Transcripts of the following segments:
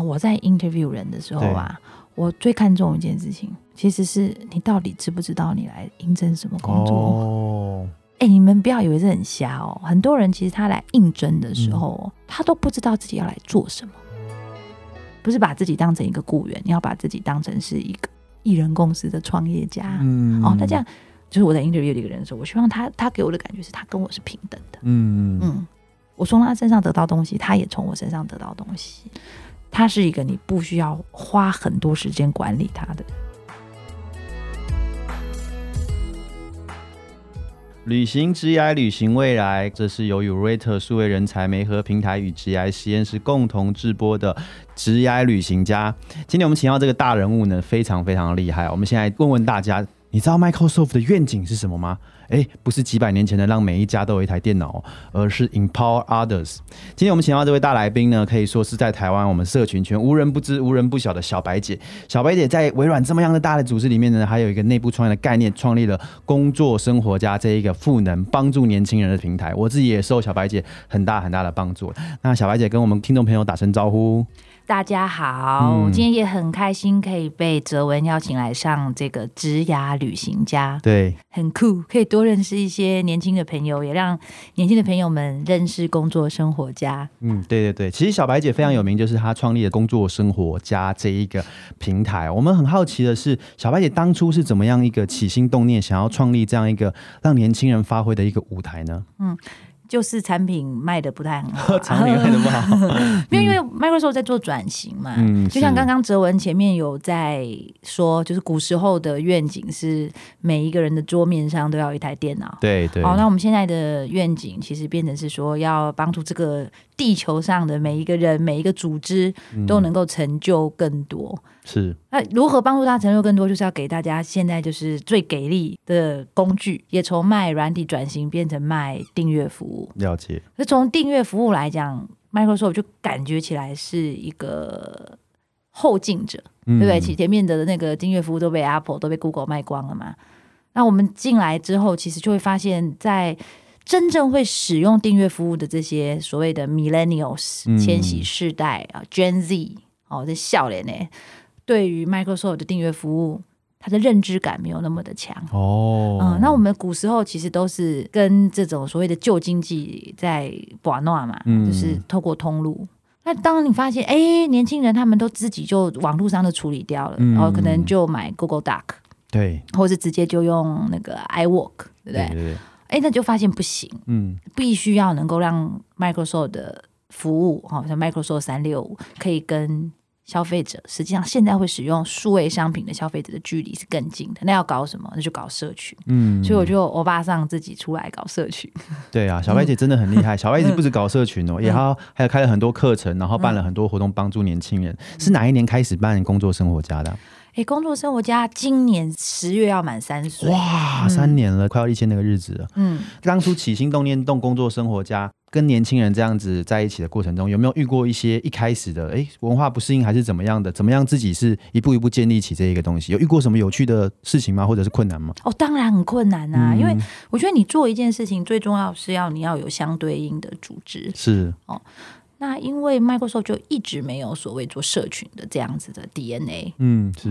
啊，我在 interview 人的时候啊，我最看重一件事情，其实是你到底知不知道你来应征什么工作。哦，哎、你们不要以为是很瞎哦，很多人其实他来应征的时候，哦他都不知道自己要来做什么，不是把自己当成一个雇员，你要把自己当成是一个艺人公司的创业家。嗯哦，那这样就是我在 interview 的一个人的时候，我希望他他给我的感觉是他跟我是平等的。嗯嗯嗯，我从他身上得到东西，他也从我身上得到东西。他是一个你不需要花很多时间管理他的。旅行职涯，旅行未来，这是由 Urate 数位人才媒合平台与职涯实验室共同制播的职涯旅行家。今天我们请到这个大人物呢，非常非常厉害。我们现在问问大家，你知道 Microsoft 的愿景是什么吗？哎，不是几百年前的让每一家都有一台电脑，而是 Empower Others。今天我们请到这位大来宾呢，可以说是在台湾我们社群圈无人不知、无人不晓的小白姐。小白姐在微软这么样的大的组织里面呢，还有一个内部创业的概念，创立了工作生活家这一个赋能帮助年轻人的平台。我自己也受小白姐很大很大的帮助。那小白姐跟我们听众朋友打声招呼。大家好，嗯今天也很开心可以被哲文邀请来上这个职涯旅行家，对，很酷，可以多认识一些年轻的朋友，也让年轻的朋友们认识工作生活家。嗯，对对对，其实小白姐非常有名，就是她创立的工作生活家这一个平台。我们很好奇的是，小白姐当初是怎么样一个起心动念，想要创立这样一个让年轻人发挥的一个舞台呢？就是产品卖的不太很好啊，场里卖的不好，因为，因为 Microsoft 在做转型嘛，嗯就像是刚刚哲文前面有在说，就是古时候的愿景是每一个人的桌面上都要有一台电脑。对对，好，那我们现在的愿景其实变成是说，要帮助这个地球上的每一个人、每一个组织嗯。都能够成就更多。是那如何帮助他承受更多，就是要给大家现在就是最给力的工具，也从卖软体转型变成卖订阅服务。了解，那从订阅服务来讲，Microsoft 就感觉起来是一个后进者，对对不对？其前面的那个订阅服务都被 Apple 都被 Google 卖光了嘛。那我们进来之后，其实就会发现，在真正会使用订阅服务的这些所谓的 Millennials 嗯千禧世代啊、Gen Z 哦，这笑脸呢，对于 Microsoft 的订阅服务，他的认知感没有那么的强。哦，嗯，那我们古时候其实都是跟这种所谓的旧经济在把诺嘛，嗯就是透过通路。那当你发现，哎、年轻人他们都自己就网络上就处理掉了，嗯然后可能就买 Google Doc，对或是直接就用那个 iWork，对不对？对对对，哎、那就发现不行，嗯必须要能够让 Microsoft 的服务，哈，像 Microsoft 三六五，可以跟消费者，实际上现在会使用数位商品的消费者的距离是更近的。那要搞什么？那就搞社群。嗯，所以我就欧巴桑自己出来搞社群。对啊，小白姐真的很厉害。小白姐不止搞社群嗯哦，也还还有开了很多课程，然后办了很多活动帮助年轻人。是哪一年开始办工作生活家的啊？哎，工作生活家今年十月要满三岁，哇，三年了，快要一千那个日子了。嗯，当初起心动念动工作生活家，跟年轻人这样子在一起的过程中，有没有遇过一些一开始的哎文化不适应，还是怎么样的？怎么样自己是一步一步建立起这一个东西？有遇过什么有趣的事情吗？或者是困难吗？哦，当然很困难啊，嗯因为我觉得你做一件事情，最重要是要你要有相对应的组织。是那因为 Microsoft 就一直没有所谓做社群的这样子的 DNA，嗯是。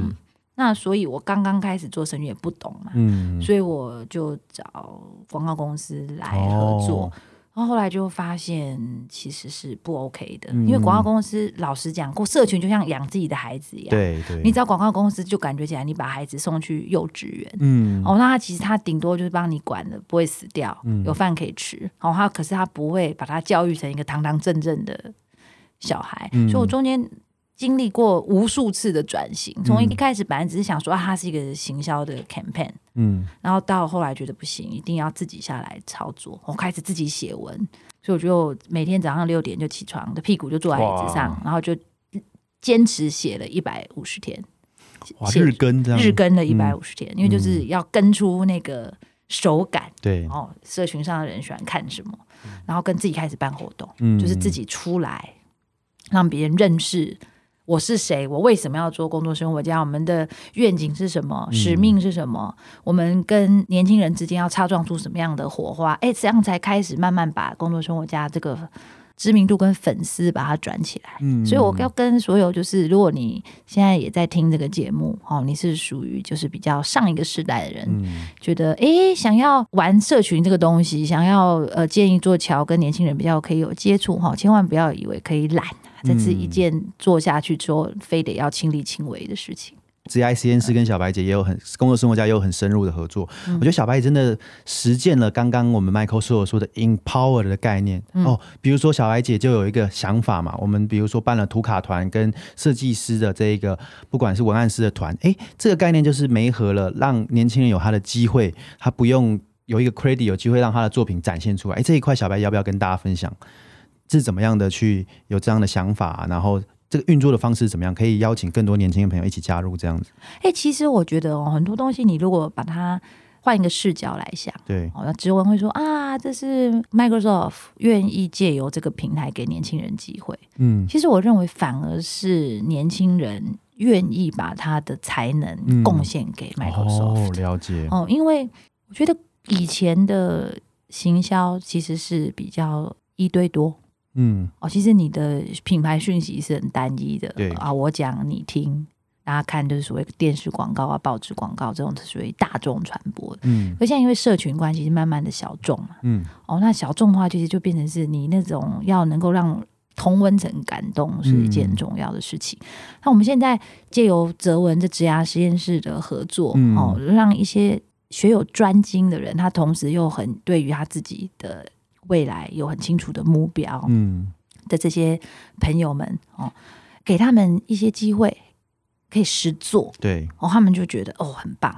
那所以我刚刚开始做生意也不懂嘛，嗯。所以我就找广告公司来合作。哦然后后来就发现其实是不 OK 的，嗯因为广告公司老实讲过，社群就像养自己的孩子一样。对对，你找广告公司就感觉起来，你把孩子送去幼稚园。嗯哦，那他其实他顶多就是帮你管的，不会死掉，嗯有饭可以吃。哦，他可是他不会把他教育成一个堂堂正正的小孩。嗯所以我中间经历过无数次的转型，从一开始本来只是想说啊，它是一个行销的 campaign，嗯。然后到后来觉得不行，一定要自己下来操作。我开始自己写文，所以我就每天早上六点就起床，的屁股就坐在椅子上，然后就坚持写了一百五十天，日更这样。日更了一嗯百五十天，因为就是要跟出那个手感。对。哦，社群上的人喜欢看什么，然后跟自己开始办活动，嗯。就是自己出来，让别人认识我是谁，我为什么要做工作生活家，我们的愿景是什么，嗯。使命是什么，我们跟年轻人之间要擦撞出什么样的火花，哎，这样才开始慢慢把工作生活家这个知名度跟粉丝把它转起来。嗯。所以我要跟所有就是，如果你现在也在听这个节目，哦，你是属于就是比较上一个时代的人，嗯。觉得诶想要玩社群这个东西，想要呃建议做桥跟年轻人比较可以有接触哈，千万不要以为可以懒，这是一件做下去之后非得要亲力亲为的事情。职业实验室跟小白姐也有很工作生活家也有很深入的合作。我觉得小白姐真的实践了刚刚我们 Michael 所有说的 empower 的概念、哦。比如说小白姐就有一个想法嘛，我们比如说办了图卡团跟设计师的这一个，不管是文案师的团，诶，这个概念就是媒合了，让年轻人有他的机会，他不用有一个 credit，有机会让他的作品展现出来。哎，这一块小白要不要跟大家分享？是怎么样的去有这样的想法，然后这个运作的方式怎么样？可以邀请更多年轻的朋友一起加入这样子。哎、其实我觉得哦，很多东西你如果把它换一个视角来想。对，哦，那职文会说啊，这是 Microsoft 愿意借由这个平台给年轻人机会。嗯其实我认为反而是年轻人愿意把他的才嗯能贡献给 Microsoft 哦，了解，哦因为我觉得以前的行销其实是比较一对多嗯哦，其实你的品牌讯息是很单一的，对啊，我讲你听，大家看就是所谓电视广告啊、报纸广告这种是属于大众传播的。嗯而现在因为社群关系，慢慢的小众嘛，嗯哦，那小众的话，其实就变成是你那种要能够让同温层感动是一件很重要的事情。那我们现在借由泽文这职涯实验室的合作，嗯哦，让一些学有专精的人，他同时又很对于他自己的未来有很清楚的目标嗯。的这些朋友们，哦，给他们一些机会可以实做，对，哦，他们就觉得哦很棒。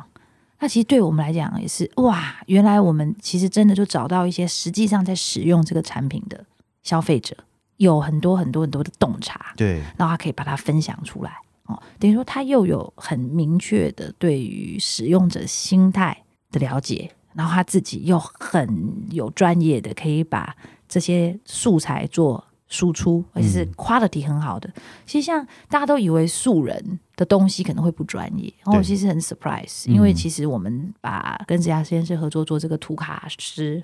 那其实对我们来讲也是哇，原来我们其实真的就找到一些实际上在使用这个产品的消费者，有很多很多很多的洞察，对，然后他可以把它分享出来哦，等于说他又有很明确的对于使用者心态的了解，然后他自己又很有专业的可以把这些素材做输出，而且是 quality 很好的。其实像大家都以为素人的东西可能会不专业，然后我其实很 surprise，嗯因为其实我们把跟这家实验室合作做这个图卡师。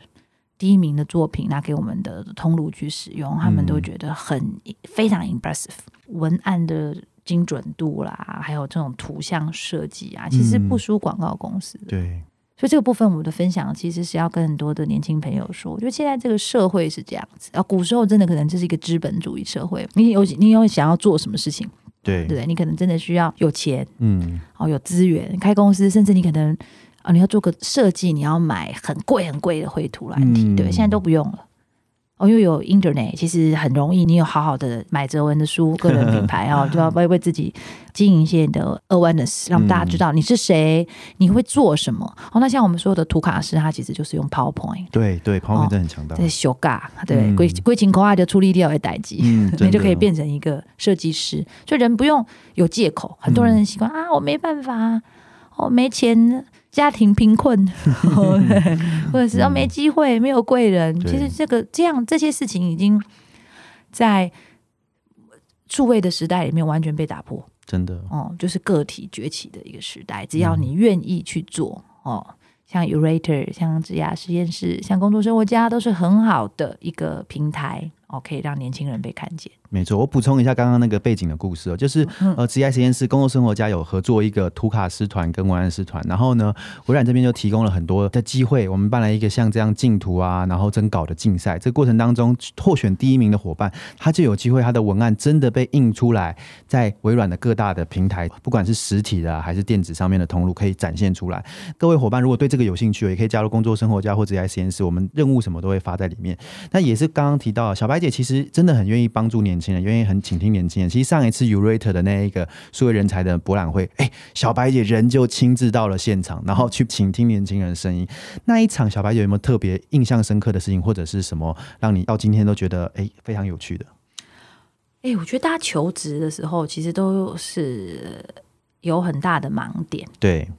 第一名的作品拿给我们的通路去使用，他们都觉得很非常 impressive，文案的精准度啦，还有这种图像设计啊，其实不输广告公司的。对，所以这个部分我的分享其实是要跟很多的年轻朋友说，我觉得现在这个社会是这样子啊，古时候真的可能这是一个资本主义社会，你有你有想要做什么事情，对对？你可能真的需要有钱嗯，哦，有资源，开公司，甚至你可能啊，你要做个设计，你要买很贵很贵的绘图软体，嗯对，现在都不用了。哦，因为有 Internet，其实很容易，你有好好的买哲文的书，个人品牌 哦，就要为为自己经营一些你的 awareness，让大家知道你是谁，你会做什么。哦，那像我们所有的图卡师，他其实就是用 PowerPoint，对对，旁边真的很强大，对修改，对，嗯规规情口化就处理掉的代际。嗯，你就可以变成一个设计师，就人不用有借口。很多人很习惯、啊，我没办法，我没钱，家庭贫困，哦或者是哦没机会，没有贵人。其实这个这样这些事情已经在数位的时代里面完全被打破。真的，哦，就是个体崛起的一个时代，只要你愿意去做哦。像 Urator、像职涯实验室、像工作生活家，都是很好的一个平台哦，可以让年轻人被看见。没错，我补充一下刚刚那个背景的故事哦，就是嗯呃，职业实验室工作生活家有合作一个图卡师团跟文案师团，然后呢，微软这边就提供了很多的机会，我们办了一个像这样竞图啊，然后征稿的竞赛，这个过程当中获选第一名的伙伴，他就有机会他的文案真的被印出来，在微软的各大的平台，不管是实体的、啊、还是电子上面的通路，可以展现出来。各位伙伴如果对这个有兴趣，也可以加入工作生活家或职业实验室，我们任务什么都会发在里面。那也是刚刚提到，小白姐其实真的很愿意帮助年轻人，愿意很倾听年轻人。其实上一次 Urate 的那一个数位人才的博览会，哎，小白姐人就亲自到了现场，然后去倾听年轻人的声音。那一场，小白姐有没有特别印象深刻的事情，或者是什么让你到今天都觉得哎非常有趣的？哎、我觉得大家求职的时候，其实都是有很大的盲点。对，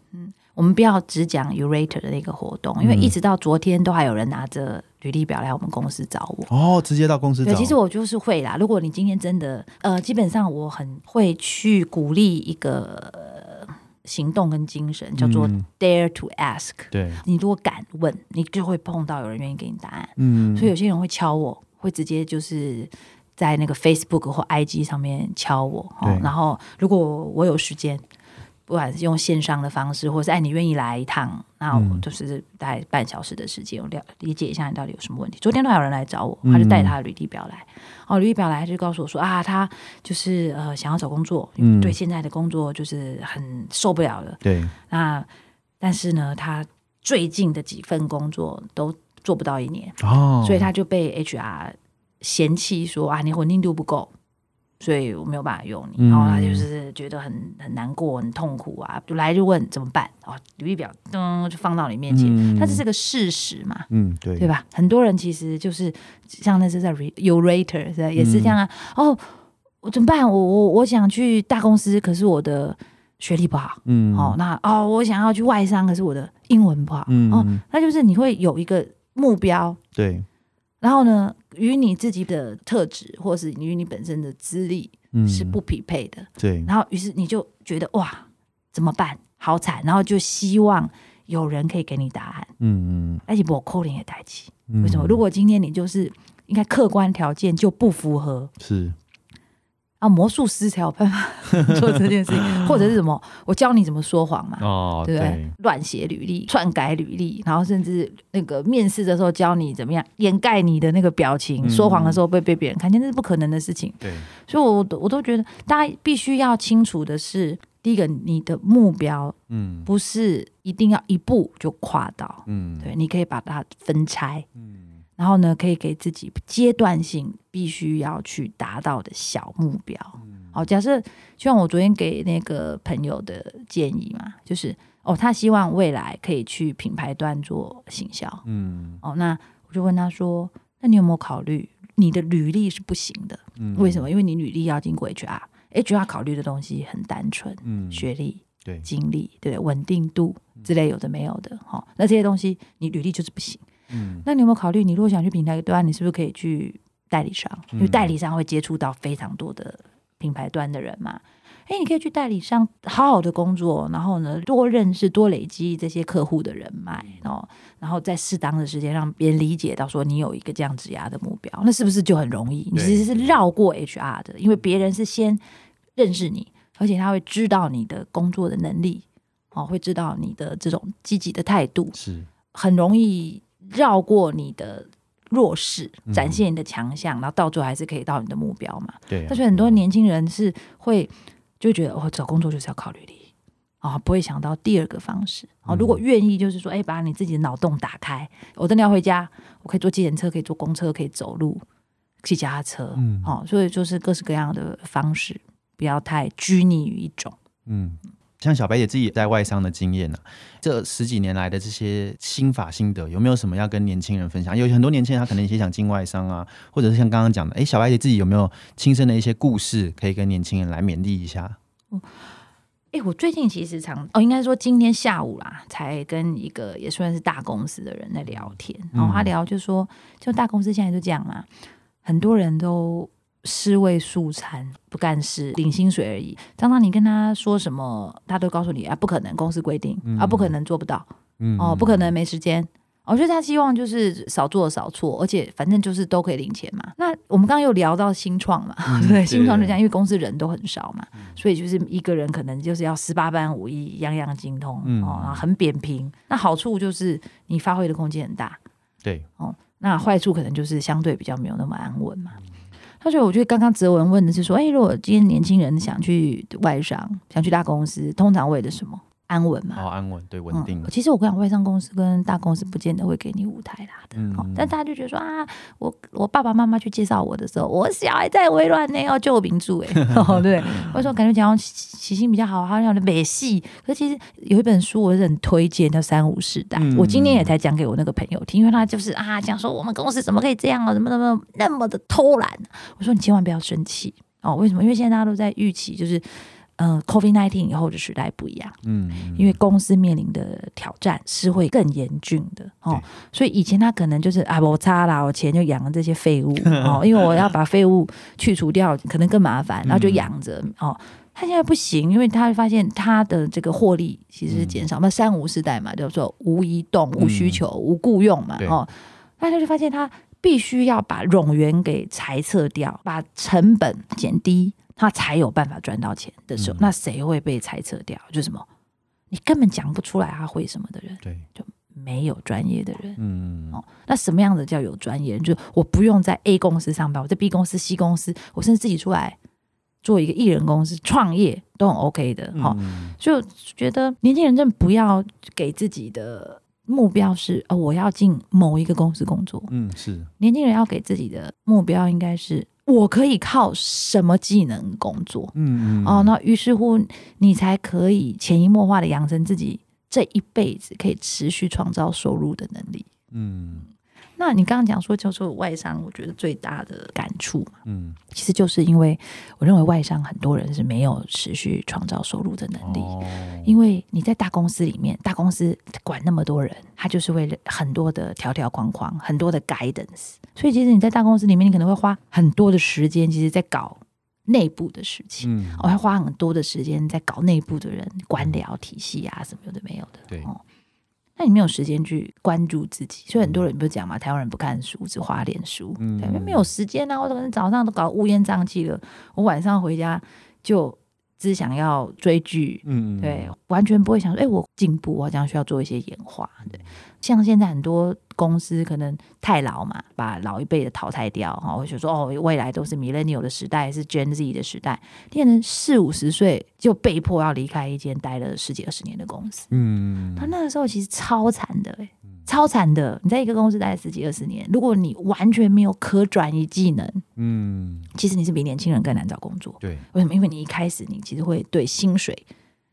我们不要只讲 Urator 的那个活动，因为嗯一直到昨天都还有人拿着履历表来我们公司找我。哦，直接到公司找。对，其实我就是会啦。如果你今天真的，呃，基本上我很会去鼓励一个、呃行动跟精神，叫做嗯 dare to ask。对，你如果敢问，你就会碰到有人愿意给你答案。嗯，所以有些人会敲我，会直接就是在那个 Facebook 或 IG 上面敲我，哦对，然后如果我有时间。不管是用线上的方式，或是哎，你愿意来一趟，那我嗯。就是大概半小时的时间，我了理解一下你到底有什么问题。昨天都还有人来找我，他就带他的履历表来，哦，履历表来他就告诉我说啊，他就是呃想要找工作，嗯。对现在的工作就是很受不了了。对，那但是呢，他最近的几份工作都做不到一年，哦，所以他就被 HR 嫌弃说啊，你稳定度不够，所以我没有办法用你。嗯然后他就是觉得很很难过、很痛苦啊，就来就问怎么办哦，履历表噔就放到你面前，嗯它这是个事实嘛。嗯，对，对吧？很多人其实就是像那是在 re- Urator 是吧也是这样啊。嗯哦，我怎么办？我我我想去大公司，可是我的学历不好。嗯，哦，那哦，我想要去外商，可是我的英文不好。嗯哦，那就是你会有一个目标，对，然后呢，与你自己的特质，或是与你本身的资历嗯，是不匹配的。对，然后，于是你就觉得哇，怎么办？好惨！然后就希望有人可以给你答案，嗯嗯而且我扣零也代起。嗯，为什么？如果今天你就是应该客观条件就不符合是啊，魔术师才有办法 做这件事情，或者是什么？我教你怎么说谎嘛。哦，对不对？乱写履历、篡改履历，然后甚至那个面试的时候教你怎么样掩盖你的那个表情，嗯说谎的时候被被别人看见，那是不可能的事情。对，所以我，我我都觉得大家必须要清楚的是，第一个，你的目标嗯不是一定要一步就跨到，嗯，对，你可以把它分拆，嗯然后呢，可以给自己阶段性必须要去达到的小目标。嗯好，假设就像我昨天给那个朋友的建议嘛，就是哦，他希望未来可以去品牌端做行销。嗯哦，那我就问他说：“那你有没有考虑你的履历是不行的？嗯，为什么？因为你履历要经过 HR，HR 考虑的东西很单纯，嗯，学历、对，经历，对稳定度之类有的没有的。哦、那这些东西你履历就是不行。嗯那你有没有考虑，你如果想去平台端，你是不是可以去代理商？因为嗯代理商会接触到非常多的品牌端的人嘛。哎，你可以去代理商好好的工作，然后呢，多认识、多累积这些客户的人脉，然后，然后在适当的时间让别人理解到说你有一个这样子压的目标，那是不是就很容易？你其实是绕过 HR 的，因为别人是先认识你，而且他会知道你的工作的能力，哦，会知道你的这种积极的态度，是，很容易绕过你的弱势，嗯展现你的强项，然后到最后还是可以到你的目标嘛。对啊，但是很多年轻人是会就觉得哦，找工作就是要考履历啊、不会想到第二个方式哦。如果愿意，就是说，哎，把你自己的脑洞打开，我真的要回家，我可以坐计程车，可以坐公车，可以走路，骑脚踏车，嗯哦，所以就是各式各样的方式，不要太拘泥于一种。嗯，像小白姐自己在外商的经验呢、这十几年来的这些心法心得，有没有什么要跟年轻人分享？有很多年轻人他可能也想进外商啊，或者是像刚刚讲的，哎，小白姐自己有没有亲身的一些故事可以跟年轻人来勉励一下？哎、我最近其实常哦，应该说今天下午啦，才跟一个也算是大公司的人在聊天，然后他聊就说，就大公司现在就这样嘛，很多人都尸位素餐，不干事，领薪水而已。常常你跟他说什么，他都告诉你啊，不可能，公司规定啊，不可能做不到嗯哦，不可能没时间。我觉得他希望就是少做少错，而且反正就是都可以领钱嘛。那我们刚刚又聊到新创嘛，对，对新创就这样，因为公司人都很少嘛，所以就是一个人可能就是要十八般武艺，样样精通、嗯哦，然后很扁平。那好处就是你发挥的空间很大对，哦，那坏处可能就是相对比较没有那么安稳嘛。他说我觉得刚刚泽文问的是说，哎，如果今天年轻人想去外商，想去大公司，通常为了什么？安稳嘛，好安稳，对，稳定嗯。，其实我跟你讲，外商公司跟大公司不见得会给你舞台啦的。嗯哦，但大家就觉得说啊，我我爸爸妈妈去介绍我的时候，我小孩在微软呢，要救我名著哎，哦对，或者说感觉讲起心比较好，好像有点美系。可是其实有一本书我是很推荐，叫《三五世代》，嗯我今天也才讲给我那个朋友听，因为他就是啊讲说我们公司怎么可以这样啊，怎么怎么那么的偷懒。我说你千万不要生气哦，为什么？因为现在大家都在预期就是。嗯，COVID nineteen 以后的时代不一样，嗯，因为公司面临的挑战是会更严峻的哦，所以以前他可能就是啊，我差啦，我钱就养了这些废物 哦，因为我要把废物去除掉，可能更麻烦，然后就养着哦。他现在不行，因为他会发现他的这个获利其实是减少。那、三无时代嘛，叫做无移动、无需求、无雇用嘛，哦，那他就发现他必须要把冗员给裁撤掉，把成本减低，他才有办法赚到钱的时候，嗯那谁会被猜测掉？就是什么？你根本讲不出来他会什么的人，对，就没有专业的人。嗯哦，那什么样的叫有专业人？就是我不用在 A 公司上班，我在 B 公司、C 公司，我甚至自己出来做一个艺人公司创业都很 OK 的。哈、嗯就觉得年轻人真的不要给自己的目标是呃我要进某一个公司工作，嗯是，年轻人要给自己的目标应该是我可以靠什么技能工作。嗯嗯哦，那于是乎你才可以潜移默化的养成自己这一辈子可以持续创造收入的能力。嗯那你刚刚讲说叫做外商，我觉得最大的感触，嗯其实就是因为我认为外商很多人是没有持续创造收入的能力。哦因为你在大公司里面，大公司管那么多人，他就是为了很多的条条框框，很多的 guidance。所以其实你在大公司里面，你可能会花很多的时间，其实在搞内部的事情。嗯我还花很多的时间在搞内部的人官僚体系啊，什么有的没有的。对哦，那你没有时间去关注自己，所以很多人不是讲嘛，台湾人不看书，只花脸书，嗯对，因为没有时间啊。我可能早上都搞乌烟瘴气了，我晚上回家就只想要追剧，嗯对，完全不会想说，哎、我进步，我好像需要做一些演化。对，像现在很多公司可能太老嘛，把老一辈的淘汰掉，哈，或者说哦，未来都是 millennial 的时代，是 Gen Z 的时代，变成四五十岁就被迫要离开一间待了十几二十年的公司。嗯他那个时候其实超惨的、欸，超惨的。你在一个公司待了十几二十年，如果你完全没有可转移技能，嗯其实你是比年轻人更难找工作。对为什么？因为你一开始你其实会对薪水、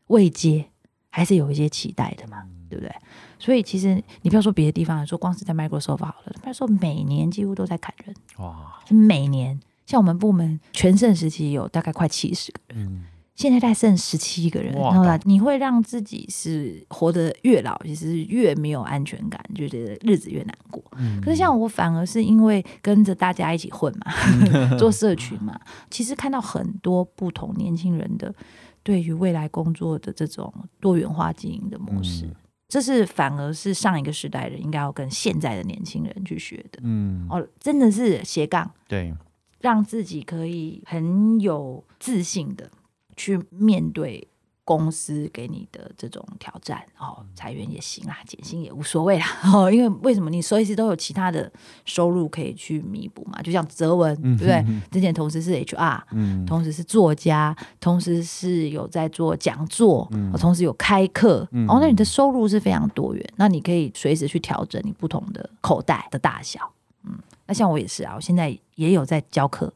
未接还是有一些期待的嘛，对不对？所以其实你不要说别的地方，说光是在 Microsoft 好了，Microsoft 每年几乎都在砍人，哇每年像我们部门全盛时期有大概快七十个人，嗯现在大概剩十七个人，然后呢，你会让自己是活得越老，其实越没有安全感，就觉得日子越难过。嗯可是像我反而是因为跟着大家一起混嘛，做社群嘛，其实看到很多不同年轻人的对于未来工作的这种多元化经营的模式，嗯这是反而是上一个时代人应该要跟现在的年轻人去学的。嗯哦，真的是斜杠，对让自己可以很有自信的去面对公司给你的这种挑战哦，裁员也行啦，减薪也无所谓啦哦，因为为什么你随时都有其他的收入可以去弥补嘛？就像泽文，对不对？之前同时是 HR，嗯同时是作家，同时是有在做讲座，同时有开课，嗯哦，那你的收入是非常多元，那你可以随时去调整你不同的口袋的大小。嗯，那像我也是啊，我现在也有在教课，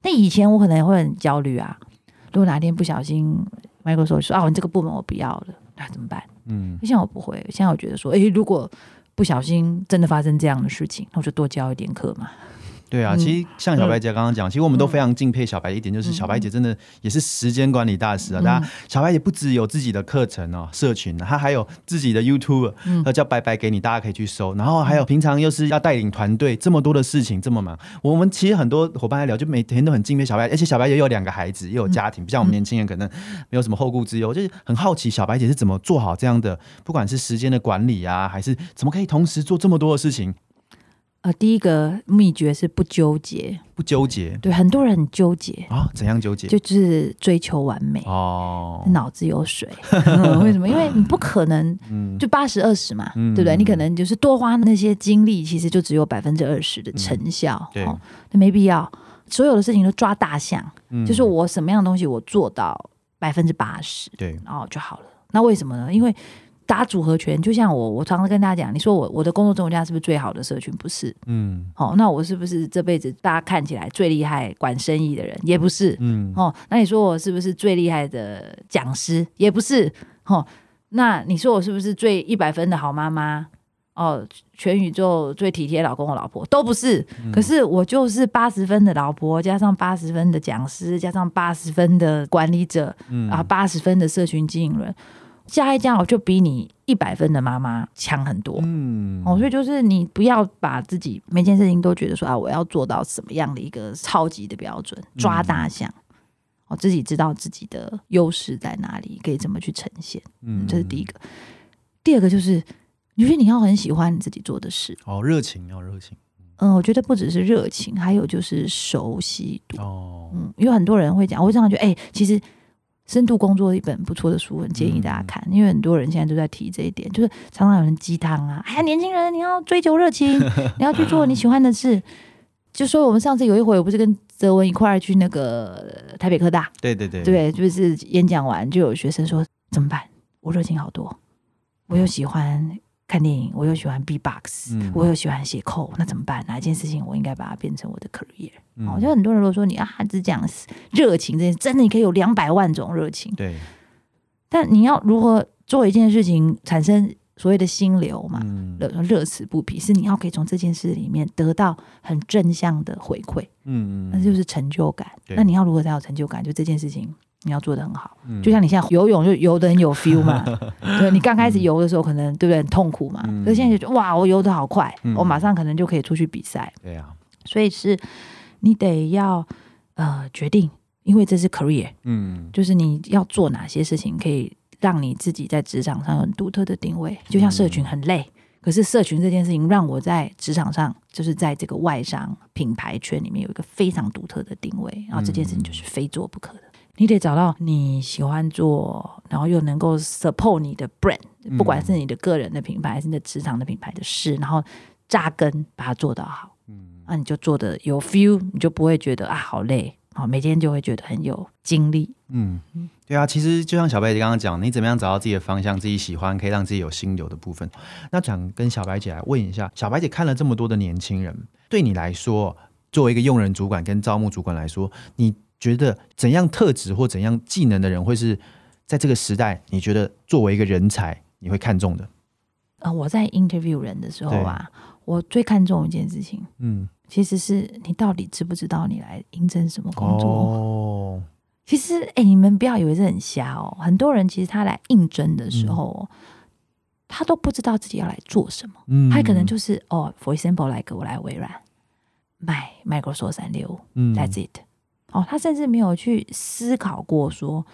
那以前我可能会很焦虑啊，如果哪天不小心 Microsoft 说啊，你这个部门我不要了，那怎么办？嗯现在我不会，现在我觉得说，诶，如果不小心真的发生这样的事情，那我就多教一点课嘛。对啊，嗯。其实像小白姐刚刚讲，其实我们都非常敬佩小白一点，就是嗯。小白姐真的也是时间管理大师啊。大家小白姐不只有自己的课程哦，社群，她还有自己的 YouTube，嗯。呃叫白白给你，大家可以去搜。然后还有平常又是要带领团队，这么多的事情这么忙，我们其实很多伙伴在聊，就每天都很敬佩小白，而且小白也有两个孩子，也有家庭，不像我们年轻人可能没有什么后顾之忧，就是很好奇小白姐是怎么做好这样的，不管是时间的管理啊，还是怎么可以同时做这么多的事情，呃，第一个秘诀是不纠结，不纠结对，很多人很纠结，啊？怎样纠结？就是追求完美，哦，脑子有水。嗯为什么？因为你不可能 嗯就八十二十嘛，嗯对不对？你可能就是多花那些精力，其实就只有百分之二十的成效，哦，那没必要。所有的事情都抓大象，嗯就是我什么样的东西我做到百分之八十，对，然后就好了。那为什么呢？因为打组合拳，就像我，我常常跟大家讲，你说我我的工作中家是不是最好的社群？不是。嗯哦，那我是不是这辈子大家看起来最厉害管生意的人？也不是。嗯哦，那你说我是不是最厉害的讲师？也不是。哦，那你说我是不是最一百分的好妈妈？哦，全宇宙最体贴老公的老婆都不是。可是我就是八十分的老婆，加上八十分的讲师，加上八十分的管理者，嗯啊，八十分的社群经营人，加一加，我就比你一百分的妈妈强很多。嗯哦，所以就是你不要把自己每件事情都觉得说啊，我要做到什么样的一个超级的标准，抓大象。哦，自己知道自己的优势在哪里，可以怎么去呈现，嗯，这是第一个。第二个就是，你觉得你要很喜欢你自己做的事，哦，热情要热情，嗯，我觉得不只是热情，还有就是熟悉度。哦，嗯，因为很多人会讲，我会这样觉得，哎、其实深度工作一本不错的书，很建议大家看，因为很多人现在都在提这一点，就是常常有人鸡汤啊，哎呀，年轻人你要追求热情，你要去做你喜欢的事。就说我们上次有一回，我不是跟泽文一块儿去那个台北科大，对对对，对，就是演讲完就有学生说怎么办？我热情好多，我又喜欢看电影，我又喜欢 B-box，、嗯我又喜欢写扣，那怎么办？哪一件事情我应该把它变成我的 career？、我觉得很多人都说你啊，只讲热情这件事，真的你可以有两百万种热情，对，但你要如何做一件事情产生所谓的心流嘛？嗯乐乐此不疲，是你要可以从这件事里面得到很正向的回馈，嗯嗯那就是成就感。那你要如何才有成就感？就这件事情你要做的很好。嗯。就像你现在游泳就游的很有 feel 嘛，对你刚开始游的时候可能对不对？很痛苦嘛，嗯。可是现在就觉得哇我游的好快，嗯。我马上可能就可以出去比赛，对啊，所以是你得要呃决定，因为这是 career，嗯。就是你要做哪些事情可以让你自己在职场上有很独特的定位，就像社群很累。可是社群这件事情让我在职场上，就是在这个外商品牌圈里面有一个非常独特的定位，然后这件事情就是非做不可的。你得找到你喜欢做，然后又能够 support 你的 brand，不管是你的个人的品牌，还是你的职场的品牌的事，然后扎根把它做到好。嗯那你就做的有 feel，你就不会觉得啊好累，好每天就会觉得很有精力。嗯，对啊，其实就像小白姐刚刚讲，你怎么样找到自己的方向，自己喜欢，可以让自己有心流的部分。那想跟小白姐来问一下，小白姐看了这么多的年轻人，对你来说，作为一个用人主管跟招募主管来说，你觉得怎样特质或怎样技能的人会是在这个时代，你觉得作为一个人才你会看重的？呃，我在 interview 人的时候啊，我最看重一件事情，嗯，其实是你到底知不知道你来应征什么工作。哦，其实，哎、你们不要以为是很瞎哦。很多人其实他来应征的时候哦、他都不知道自己要来做什么。嗯他可能就是哦，for example，来个我来微软卖 Microsoft 三六五嗯，that's it。哦，他甚至没有去思考过说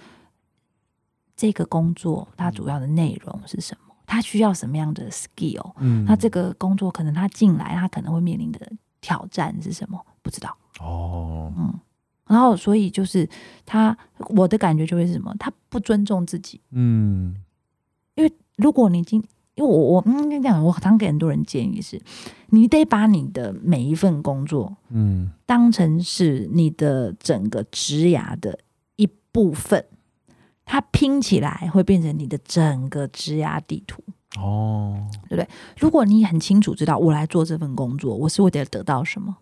这个工作它主要的内容是什么，他需要什么样的 skill。嗯那这个工作可能他进来，他可能会面临的挑战是什么？不知道。哦，嗯，然后所以就是他，我的感觉就会是什么？他不尊重自己。嗯因为如果你今，因为我我嗯跟你讲，我常给很多人建议是，你得把你的每一份工作嗯当成是你的整个职涯的一部分，它拼起来会变成你的整个职涯地图。哦，对不对如果你很清楚知道我来做这份工作，我是为了得到什么，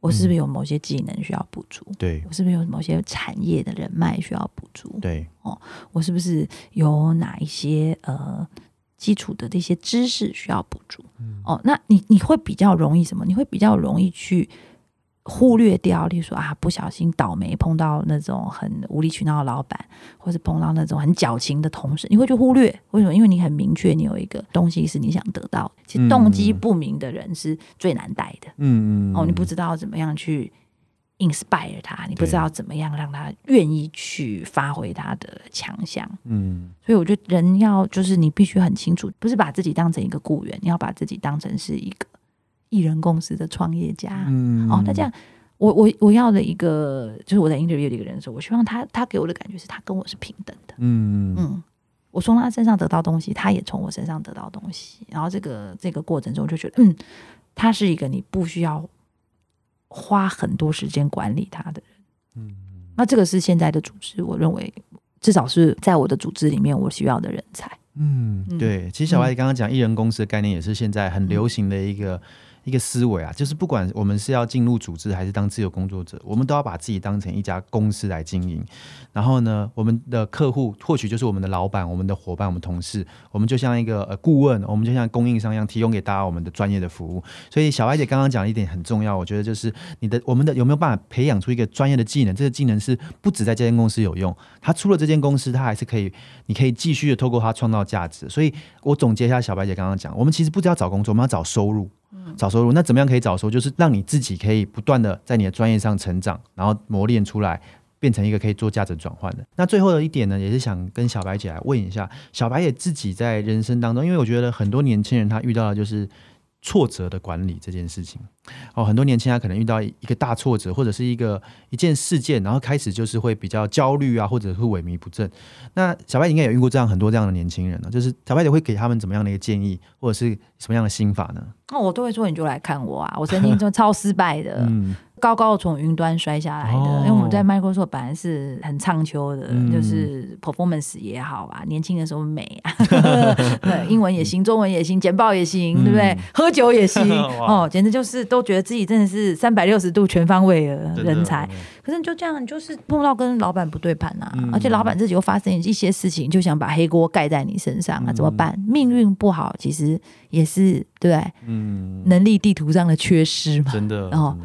我是不是有某些技能需要补足？对我是不是有某些产业的人脉需要补足？对，哦我是不是有哪一些呃基础的这些知识需要补足？嗯哦，那你你会比较容易什么？你会比较容易去忽略掉，例如说啊，不小心倒霉碰到那种很无理取闹的老板，或是碰到那种很矫情的同事，你会去忽略。为什么？因为你很明确，你有一个东西是你想得到。其实动机不明的人是最难带的。嗯嗯，哦，你不知道怎么样去 inspire 他，你不知道怎么样让他愿意去发挥他的强项。嗯所以我觉得人要就是你必须很清楚，不是把自己当成一个雇员，你要把自己当成是一个艺人公司的创业家。嗯哦，那这样。我我我要的一个，就是我在 interview 的一个人的时候，我希望他他给我的感觉是他跟我是平等的，嗯嗯嗯，我从他身上得到东西，他也从我身上得到东西，然后这个这个过程中，就觉得，嗯，他是一个你不需要花很多时间管理他的人。嗯那这个是现在的组织，我认为至少是在我的组织里面我需要的人才。嗯，嗯对，其实小白刚刚讲艺人公司的概念，也是现在很流行的一个、一个思维啊，就是不管我们是要进入组织还是当自由工作者，我们都要把自己当成一家公司来经营。然后呢，我们的客户或许就是我们的老板、我们的伙伴、我们同事，我们就像一个呃顾问，我们就像供应商一样，提供给大家我们的专业的服务。所以小白姐刚刚讲的一点很重要，我觉得就是你的我们的有没有办法培养出一个专业的技能？这个技能是不止在这间公司有用，它出了这间公司，它还是可以，你可以继续的透过它创造价值。所以我总结一下，小白姐刚刚讲，我们其实不只要找工作，我们要找收入。找收入，那怎么样可以找收入？就是让你自己可以不断的在你的专业上成长，然后磨练出来，变成一个可以做价值转换的。那最后的一点呢，也是想跟小白姐来问一下，小白姐自己在人生当中，因为我觉得很多年轻人他遇到的就是挫折的管理这件事情。哦，很多年轻人可能遇到一个大挫折，或者是一个一件事件，然后开始就是会比较焦虑啊，或者是萎靡不振。那小白应该有遇过这样很多这样的年轻人呢，就是小白姐会给他们怎么样的一个建议，或者是什么样的心法呢？那我都会说，你就来看我啊！我曾经就超失败的。嗯高高的从云端摔下来的，哦。因为我们在 Microsoft 本来是很畅秋的，嗯。就是 performance 也好啊，年轻的时候美啊，对，英文也行，中文也行，简报也行，对不对？嗯？喝酒也行，哦，简直就是都觉得自己真的是三百六十度全方位的人才。可是你就这样，你就是碰到跟老板不对盘啊，嗯。而且老板自己又发生一些事情，就想把黑锅盖在你身上啊，怎么办？命运不好，其实也是对不对？嗯，能力地图上的缺失嘛。真的，然后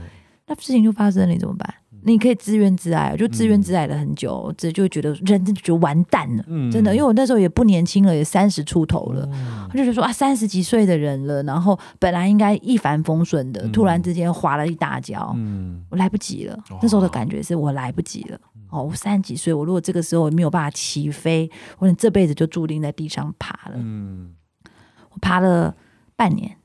那事情就发生了，你怎么办？你可以自怨自艾，就自怨自艾了很久，这就觉得人真的觉得完蛋了，嗯真的，因为我那时候也不年轻了，也三十出头了，哦我就觉得说啊，三十几岁的人了，然后本来应该一帆风顺的，嗯突然之间滑了一大跤，嗯我来不及了。那时候的感觉是我来不及了。哦，我三十几岁，我如果这个时候没有办法起飞，我这辈子就注定在地上爬了。嗯我爬了半年，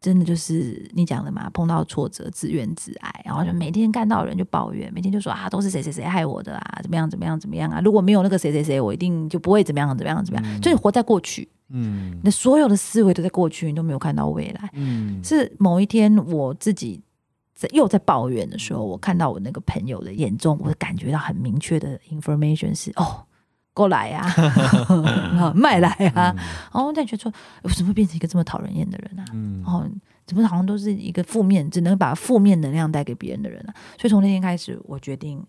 真的就是你讲的嘛，碰到挫折，自怨自艾，然后就每天看到人就抱怨，每天就说啊，都是谁谁谁害我的啊，怎么样怎么样怎么样啊，如果没有那个谁谁谁，我一定就不会怎么样怎么样怎么样，就是活在过去，嗯你的所有的思维都在过去，你都没有看到未来。嗯是某一天我自己在又在抱怨的时候，我看到我那个朋友的眼中，我感觉到很明确的 information 是哦。过来呀、啊，卖来啊！然后我才觉得说，我怎么会变成一个这么讨人厌的人啊？嗯哦，怎么好像都是一个负面，只能把负面能量带给别人的人啊？所以从那天开始，我决定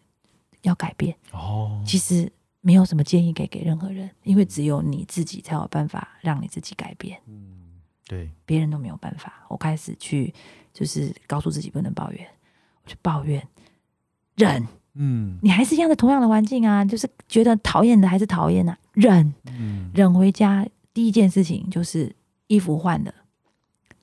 要改变。哦其实没有什么建议给给任何人，因为只有你自己才有办法让你自己改变，对别人都没有办法。我开始去就是告诉自己不能抱怨，我去抱怨忍，嗯你还是一样的同样的环境啊，就是觉得讨厌的还是讨厌啊，忍嗯忍回家第一件事情就是衣服换了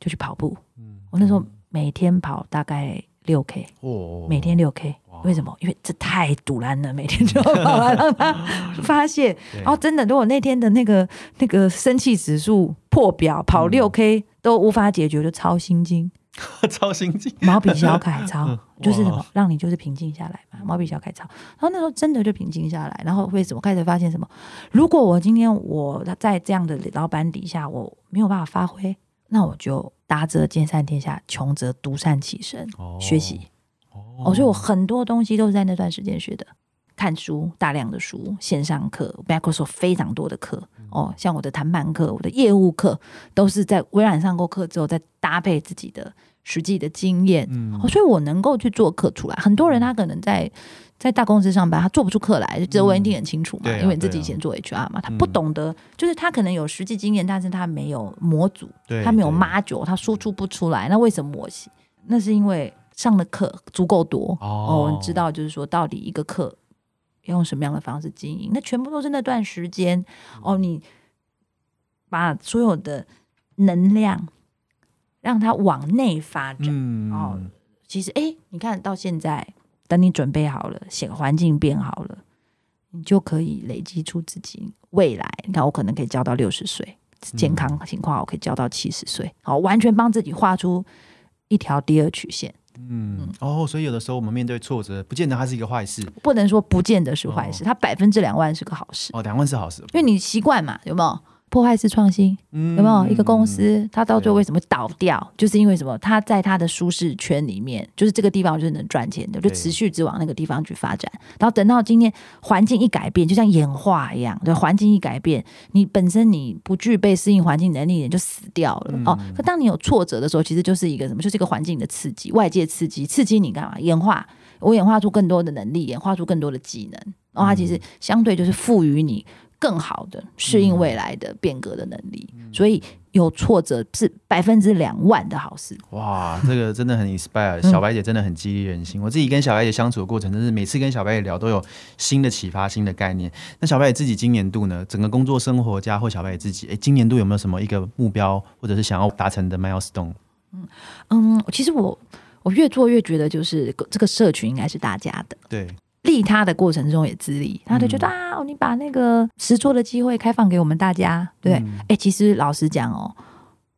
就去跑步。嗯我那时候每天跑大概六 K，哦每天六 K，为什么？因为这太堵然了，每天就要跑完让他 发泄。对然后真的，如果那天的那个那个生气指数破表，跑嗯六 K 都无法解决，就超心经。超心境毛笔小楷抄嗯就是什么，让你就是平静下来嘛。毛笔小楷抄，然后那时候真的就平静下来，然后为什么开始发现什么？如果我今天我在这样的老板底下，我没有办法发挥，那我就达则兼善天下，穷则独善其身。学习哦，所以我很多东西都是在那段时间学的。看书，大量的书，线上课，Microsoft 非常多的课哦，像我的谈判课、我的业务课，都是在微软上过课之后，再搭配自己的实际的经验，嗯。哦，所以我能够去做课出来。很多人他可能在在大公司上班，他做不出课来，这我一定很清楚嘛，因为你自己以前做 HR 嘛，他不懂得，就是他可能有实际经验，但是他没有模组，他没有对。module，他输出不出来。那为什么我喜？那是因为上的课足够多。哦。我们知道就是说到底一个课要用什么样的方式经营，那全部都是那段时间。哦，你把所有的能量让它往内发展。嗯哦其实，哎，你看到现在，等你准备好了，显环境变好了，你就可以累积出自己未来。你看，我可能可以教到六十岁，健康情况我可以教到七十岁，好，完全帮自己画出一条第二曲线。嗯哦，所以有的时候我们面对挫折，不见得它是一个坏事不能说不见得是坏事，它百分之两万是个好事，哦，两万是好事，因为你习惯嘛，有没有？破坏式创新有有没有？一个公司它到最后为什么倒掉，就是因为什么？它在它的舒适圈里面，就是这个地方就是能赚钱的，就持续只往那个地方去发展。然后等到今天环境一改变，就像演化一样，对，环境一改变，你本身你不具备适应环境能力，你就死掉了、嗯哦。可当你有挫折的时候，其实就是一个什么？就是一个环境的刺激，外界刺激，刺激你干嘛？演化。我演化出更多的能力，演化出更多的技能，然后它其实相对就是赋予你更好的适应未来的变革的能力。所以有挫折是百分之两万的好事。哇，这个真的很 inspire，嗯小白姐真的很激励人心。我自己跟小白姐相处的过程，真是每次跟小白姐聊都有新的启发、新的概念。那小白姐自己今年度呢，整个工作生活加或小白姐自己，哎，今年度有没有什么一个目标，或者是想要达成的 milestone？嗯嗯，其实我我越做越觉得，就是这个社群应该是大家的。对，利他的过程中也自利，他就觉得、啊，你把那个实做的机会开放给我们大家，对，哎、嗯其实老实讲哦，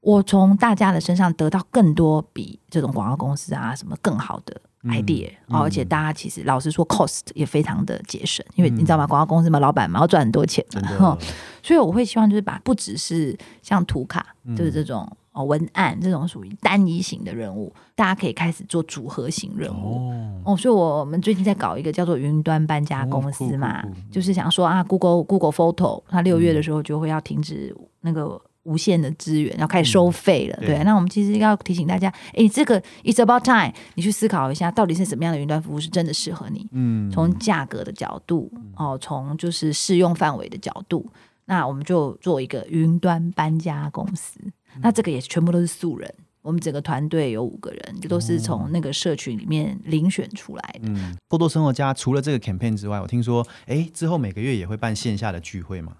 我从大家的身上得到更多比这种广告公司啊什么更好的嗯 idea，、嗯。哦，而且大家其实老实说，cost 也非常的节省，因为嗯。你知道吗？广告公司嘛，老板嘛要赚很多钱嘛，所以我会希望就是把不只是像图卡，嗯。就是这种哦文案这种属于单一型的任务，大家可以开始做组合型任务。哦，哦，所以我们最近在搞一个叫做云端搬家公司嘛，哦酷酷酷就是想说啊，Google Google Photo 它六月的时候就会要停止那个无限的资源，要开始收费了。对对，那我们其实要提醒大家，哎，这个 It's about time，你去思考一下，到底是什么样的云端服务是真的适合你？嗯从价格的角度，哦，从就是适用范围的角度，那我们就做一个云端搬家公司。那这个也全部都是素人，我们整个团队有五个人，都是从那个社群里面遴选出来的。嗯，多多生活家除了这个 campaign 之外，我听说，哎，之后每个月也会办线下的聚会嘛？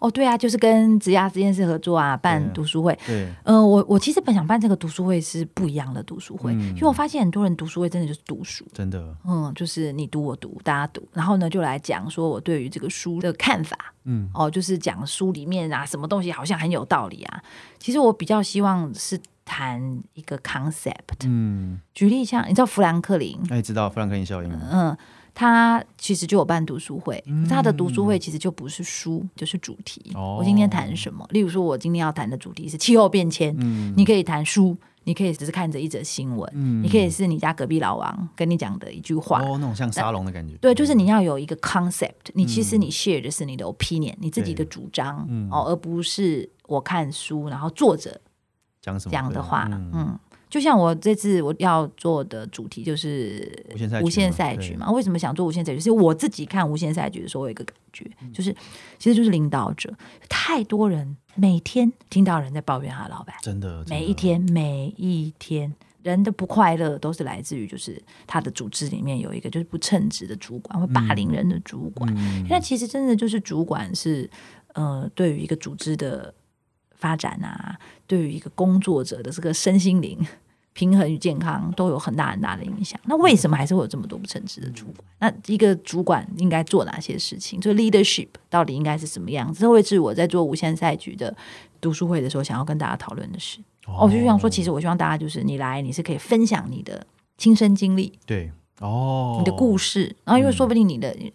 哦，对啊，就是跟职涯实验室合作啊，办读书会。对，呃，我我其实本想办这个读书会是不一样的读书会，嗯。因为我发现很多人读书会真的就是读书，真的，嗯，就是你读我读，大家读，然后呢就来讲说我对于这个书的看法，嗯。哦，就是讲书里面啊什么东西好像很有道理啊。其实我比较希望是谈一个 concept，嗯，举例像你知道富兰克林，哎，知道富兰克林效应吗？嗯，他其实就有办读书会，他的读书会其实就不是书，就是主题。哦。我今天谈什么？例如说，我今天要谈的主题是气候变迁，嗯。你可以谈书，你可以只是看着一则新闻，嗯。你可以是你家隔壁老王跟你讲的一句话。哦，那种像沙龙的感觉。对，就是你要有一个 concept，你其实你 share 的是你的 opinion，你自己的主张、嗯。哦，而不是我看书，然后作者讲什么讲的话，就像我这次我要做的主题就是无限赛局嘛。为什么想做无限赛局？是我自己看无限赛局的时候，我有一个感觉，嗯就是其实就是领导者，太多人每天听到人在抱怨他的老板，真的，每一天每一天。人的不快乐都是来自于，就是他的组织里面有一个就是不称职的主管，会霸凌人的主管。嗯那其实真的就是主管是呃，对于一个组织的发展啊，对于一个工作者的这个身心灵平衡与健康都有很大很大的影响。那为什么还是会有这么多不称职的主管？那一个主管应该做哪些事情？就 leadership 到底应该是什么样子？这会是我在做无限赛局的读书会的时候想要跟大家讨论的事。哦，我就想说，其实我希望大家就是你来，你是可以分享你的亲身经历，对哦，你的故事，然后因为说不定你的，因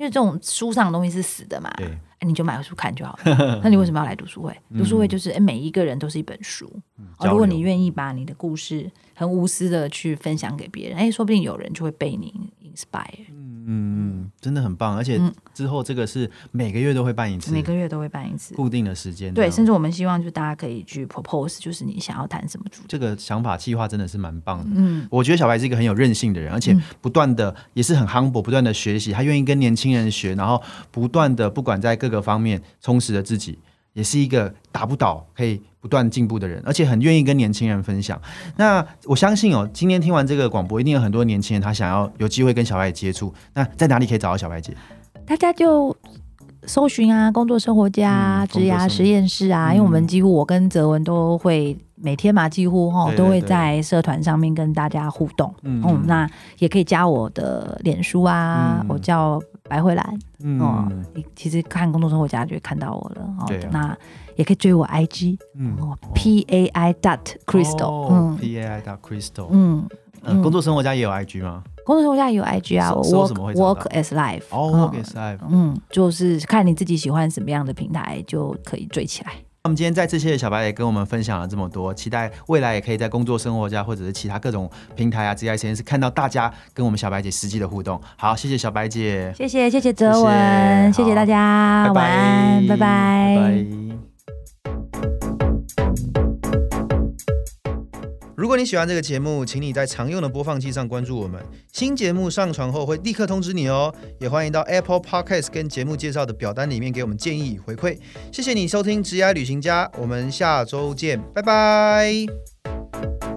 为这种书上的东西是死的嘛，对，哎，你就买回书看就好了。那你为什么要来读书会？读书会就是，哎，每一个人都是一本书。哦，如果你愿意把你的故事很无私的去分享给别人，哎，说不定有人就会被你 inspire。嗯嗯，真的很棒，而且嗯之后这个是每个月都会办一次，每个月都会办一次。固定的时间，对，甚至我们希望就大家可以去 propose，就是你想要谈什么主题。这个想法计划真的是蛮棒的。嗯，我觉得小白是一个很有韧性的人，而且不断的也是很 humble，不断的学习，他愿意跟年轻人学，然后不断的不管在各个方面充实了自己，也是一个打不倒，可以不断进步的人，而且很愿意跟年轻人分享。那我相信哦，今天听完这个广播，一定有很多年轻人他想要有机会跟小白接触。那在哪里可以找到小白姐？大家就搜寻啊，工作生活家、嗯职涯实验室啊，嗯因为我们几乎我跟泽文都会每天嘛，几乎哈对对都会在社团上面跟大家互动。嗯嗯，那也可以加我的脸书啊，嗯我叫白慧兰哦、嗯你其实看工作生活家就会看到我了哦。那也可以追我 IG 嗯哦，P A I dot Crystal，、哦嗯 P A I dot Crystal，嗯，嗯，工作生活家也有 IG 吗？工作生活家也有 IG 啊，我 work work as life 哦嗯，Work as Life。嗯，就是看你自己喜欢什么样的平台，就可以追起来。我们今天再次谢谢小白也跟我们分享了这么多，期待未来也可以在工作生活家或者是其他各种平台啊、职业实验室看到大家跟我们小白姐实际的互动。好，谢谢小白姐，谢谢谢谢泽文，谢谢谢谢大家，拜拜晚安，拜拜拜拜。如果你喜欢这个节目，请你在常用的播放器上关注我们。新节目上传后会立刻通知你哦。也欢迎到 Apple Podcast 跟节目介绍的表单里面给我们建议与回馈。谢谢你收听《职涯旅行家》，我们下周见，拜拜。